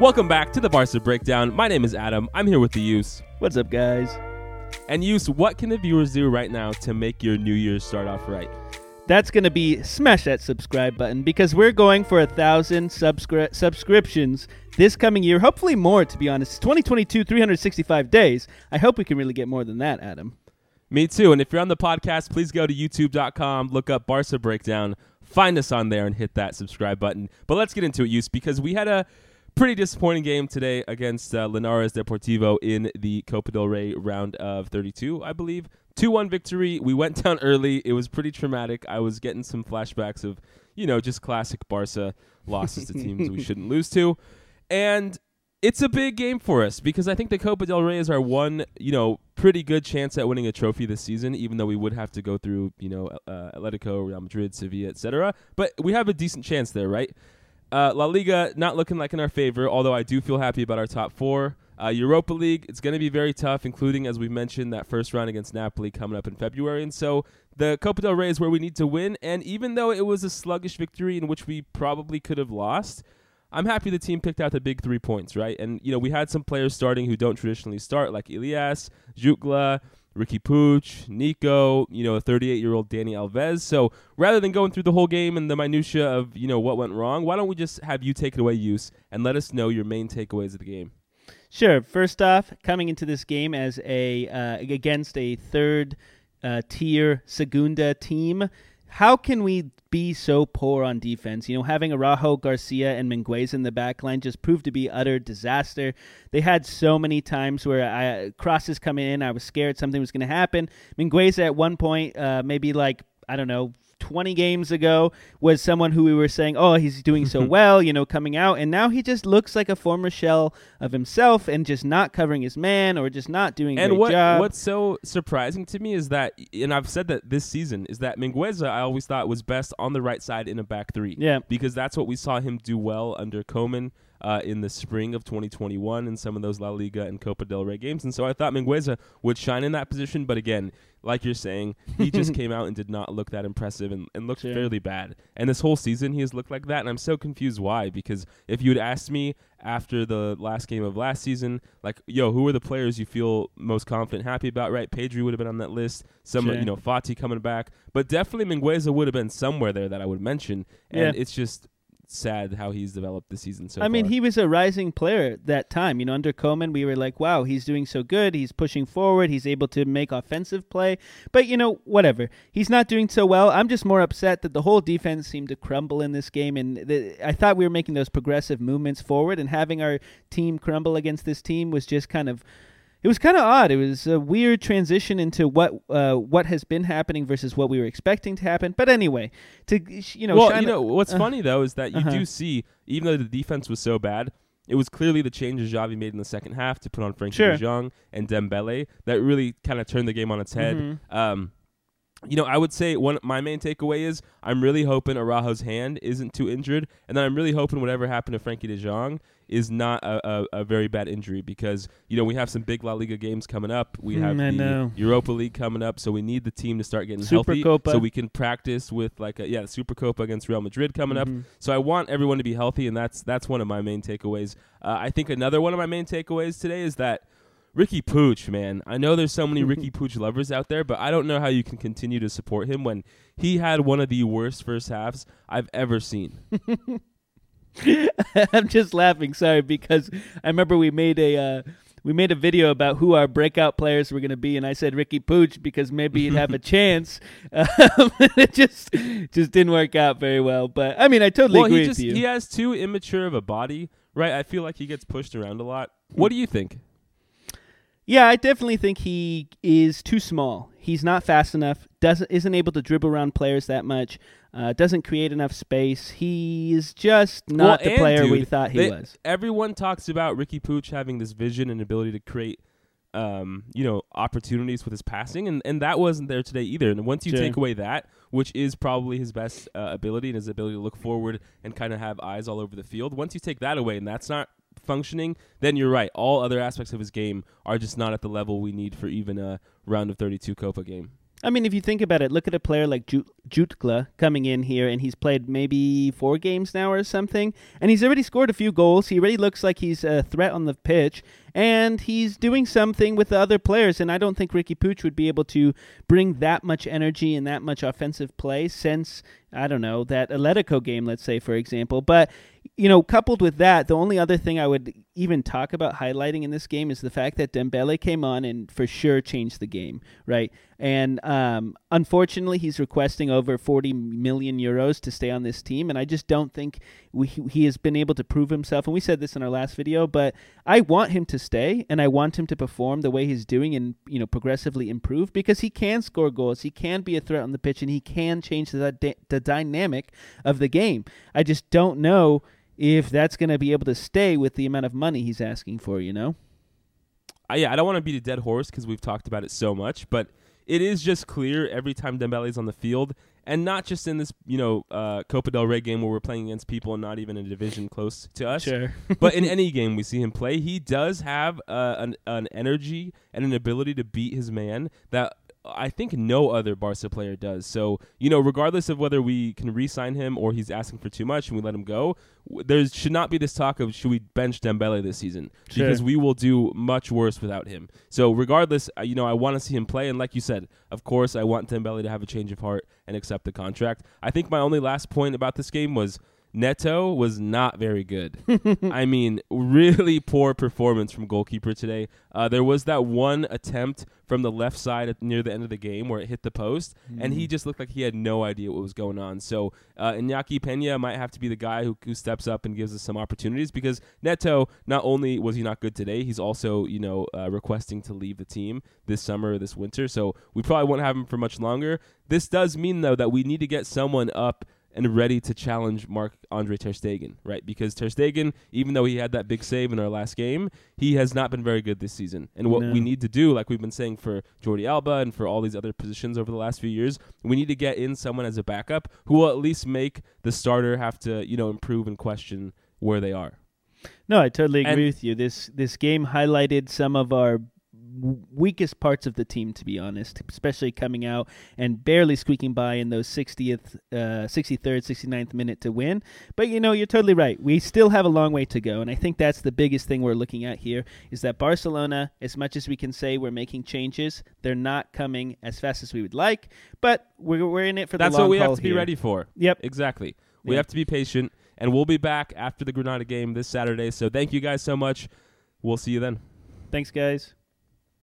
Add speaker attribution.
Speaker 1: Welcome back to the Barca Breakdown. My name is Adam. I'm here with the Use.
Speaker 2: What's up, guys?
Speaker 1: And Use, what can the viewers do right now to make your New Year's start off right?
Speaker 2: That's going to be smash that subscribe button because we're going for a thousand subscri- subscriptions this coming year. Hopefully more, to be honest. 2022, 365 days. I hope we can really get more than that, Adam.
Speaker 1: Me too. And if you're on the podcast, please go to youtube.com, look up Barca Breakdown, find us on there, and hit that subscribe button. But let's get into it, Use, because we had a pretty disappointing game today against uh, Linares Deportivo in the Copa del Rey round of 32, I believe. 2 1 victory. We went down early. It was pretty traumatic. I was getting some flashbacks of, you know, just classic Barca losses to teams we shouldn't lose to. And it's a big game for us because I think the Copa del Rey is our one, you know, pretty good chance at winning a trophy this season, even though we would have to go through, you know, uh, Atletico, Real Madrid, Sevilla, etc. But we have a decent chance there, right? Uh, La Liga not looking like in our favor, although I do feel happy about our top four. Uh, Europa League, it's going to be very tough, including, as we mentioned, that first round against Napoli coming up in February. And so the Copa del Rey is where we need to win. And even though it was a sluggish victory in which we probably could have lost, I'm happy the team picked out the big three points, right? And, you know, we had some players starting who don't traditionally start, like Elias, Jutgla, Riqui Puig, Nico, you know, a 38 year old Dani Alves. So rather than going through the whole game and the minutia of you know what went wrong, why don't we just have you take it away, use, and let us know your main takeaways of the game.
Speaker 2: Sure. First off, coming into this game as a uh, against a third uh, tier Segunda team, how can we be so poor on defense? You know, having Araujo, Garcia, and Mingueza in the back line just proved to be utter disaster. They had so many times where I, crosses coming in, I was scared something was going to happen. Mingueza at one point, uh, maybe like I don't know, 20 games ago was someone who we were saying, oh, he's doing so well, you know, coming out. And now he just looks like a former shell of himself and just not covering his man or just not doing a
Speaker 1: and what,
Speaker 2: job.
Speaker 1: what's so surprising to me is that, and I've said that this season, is that Mingueza I always thought was best on the right side in a back three.
Speaker 2: Yeah.
Speaker 1: Because that's what we saw him do well under Koeman. Uh, in the spring of 2021 in some of those La Liga and Copa del Rey games. And so I thought Mingueza would shine in that position. But again, like you're saying, he just came out and did not look that impressive and, and looked
Speaker 2: Sure.
Speaker 1: fairly bad. And this whole season, he has looked like that. And I'm so confused why. Because if you had asked me after the last game of last season, like, yo, who are the players you feel most confident, happy about, right? Pedri would have been on that list. Some,
Speaker 2: Sure.
Speaker 1: you know, Fati coming back. But definitely Mingueza would have been somewhere there that I would mention. And
Speaker 2: Yeah.
Speaker 1: it's just sad how he's developed this season so
Speaker 2: I mean,
Speaker 1: far.
Speaker 2: he was a rising player at that time. You know, under Koeman, we were like, wow, he's doing so good. He's pushing forward. He's able to make offensive play. But, you know, whatever. He's not doing so well. I'm just more upset that the whole defense seemed to crumble in this game. And the, I thought we were making those progressive movements forward, and having our team crumble against this team was just kind of. It was kind of odd. It was a weird transition into what uh, what has been happening versus what we were expecting to happen. But anyway, to you know,
Speaker 1: well, you know what's
Speaker 2: uh,
Speaker 1: funny though is that you
Speaker 2: uh-huh.
Speaker 1: do see, even though the defense was so bad, it was clearly the changes Xavi made in the second half to put on Frenkie
Speaker 2: Sure.
Speaker 1: De Jong and Dembele that really kind of turned the game on its head.
Speaker 2: Mhm.
Speaker 1: Um, you know, I would say one my main takeaway is I'm really hoping Araujo's hand isn't too injured, and then I'm really hoping whatever happened to Frenkie De Jong is not a, a, a very bad injury because you know we have some big La Liga games coming up. We
Speaker 2: Hmm,
Speaker 1: have
Speaker 2: I
Speaker 1: the
Speaker 2: know.
Speaker 1: Europa League coming up, so we need the team to start getting healthy
Speaker 2: Supercopa.
Speaker 1: so we can practice with like a, yeah, Super Copa against Real Madrid coming up.
Speaker 2: Mhm.
Speaker 1: So I want everyone to be healthy, and that's that's one of my main takeaways. Uh, I think another one of my main takeaways today is that Riqui Puig, man. I know there's so many Ricky Pooch lovers out there, but I don't know how you can continue to support him when he had one of the worst first halves I've ever seen.
Speaker 2: I'm just laughing, sorry, because I remember we made a uh, we made a video about who our breakout players were going to be, and I said Riqui Puig because maybe he'd have a chance. Um, it just just didn't work out very well. But I mean, I totally
Speaker 1: well,
Speaker 2: agree
Speaker 1: he just
Speaker 2: with you.
Speaker 1: he has too immature of a body, right? I feel like he gets pushed around a lot. What do you think?
Speaker 2: Yeah, I definitely think he is too small. He's not fast enough. Doesn't isn't able to dribble around players that much. Uh, doesn't create enough space. He is just not
Speaker 1: Well,
Speaker 2: the player we thought he
Speaker 1: they-
Speaker 2: was.
Speaker 1: Everyone talks about Riqui Puig having this vision and ability to create, um, you know, opportunities with his passing, and, and that wasn't there today either. And once you
Speaker 2: Sure.
Speaker 1: take away that, which is probably his best uh, ability and his ability to look forward and kind of have eyes all over the field, once you take that away and that's not functioning, then you're right. All other aspects of his game are just not at the level we need for even a round of 32 Copa game.
Speaker 2: I mean, if you think about it, look at a player like Jut- Jutgla coming in here, and he's played maybe four games now or something, and he's already scored a few goals. He already looks like he's a threat on the pitch, and he's doing something with the other players. And I don't think Riqui Puig would be able to bring that much energy and that much offensive play since I don't know that Atletico game, let's say for example. But you know, coupled with that, the only other thing I would even talk about highlighting in this game is the fact that Dembele came on and for sure changed the game, right? And um, unfortunately, he's requesting over 40 million euros to stay on this team, and I just don't think we, he has been able to prove himself. And we said this in our last video, but I want him to stay, and I want him to perform the way he's doing, and you know, progressively improve because he can score goals, he can be a threat on the pitch, and he can change the the dynamic of the game. I just don't know if that's going to be able to stay with the amount of money he's asking for. You know.
Speaker 1: Uh, yeah, I don't want to beat a dead horse because we've talked about it so much, but it is just clear every time Dembele's on the field, and not just in this, you know, uh, Copa del Rey game where we're playing against people and not even in a division close to us.
Speaker 2: Sure.
Speaker 1: but in any game we see him play, he does have uh, an, an energy and an ability to beat his man that I think no other Barca player does. So, you know, regardless of whether we can re sign him or he's asking for too much and we let him go, there should not be this talk of should we bench Dembele this season
Speaker 2: sure.
Speaker 1: because we will do much worse without him. So, regardless, uh, you know, I want to see him play. And like you said, of course, I want Dembele to have a change of heart and accept the contract. I think my only last point about this game was Neto was not very good. I mean, really poor performance from goalkeeper today. Uh, there was that one attempt from the left side at, near the end of the game where it hit the post, mm. and he mm. just looked like he had no idea what was going on. So uh, Iñaki Pena might have to be the guy who, who steps up and gives us some opportunities because Neto, not only was he not good today, he's also you know uh, requesting to leave the team this summer or this winter. So we probably won't have him for much longer. This does mean though that we need to get someone up and ready to challenge Marc Andre Ter Stegen, right? Because Ter Stegen, even though he had that big save in our last game, he has not been very good this season. And what no. we need to do, like we've been saying for Jordi Alba and for all these other positions over the last few years, we need to get in someone as a backup who will at least make the starter have to, you know, improve and question where they are.
Speaker 2: No, I totally agree and with you. This this game highlighted some of our weakest parts of the team, to be honest, especially coming out and barely squeaking by in those 60th, uh, 63rd, 69th minute to win. But you know, you're totally right. We still have a long way to go, and I think that's the biggest thing we're looking at here is that Barcelona, as much as we can say we're making changes, they're not coming as fast as we would like. But we're we're in it for
Speaker 1: that's
Speaker 2: the long That's
Speaker 1: what we
Speaker 2: have
Speaker 1: to
Speaker 2: here.
Speaker 1: be ready for.
Speaker 2: Yep,
Speaker 1: exactly. We have to be patient, and we'll be back after the Granada game this Saturday. So thank you guys so much. We'll see you then.
Speaker 2: Thanks, guys.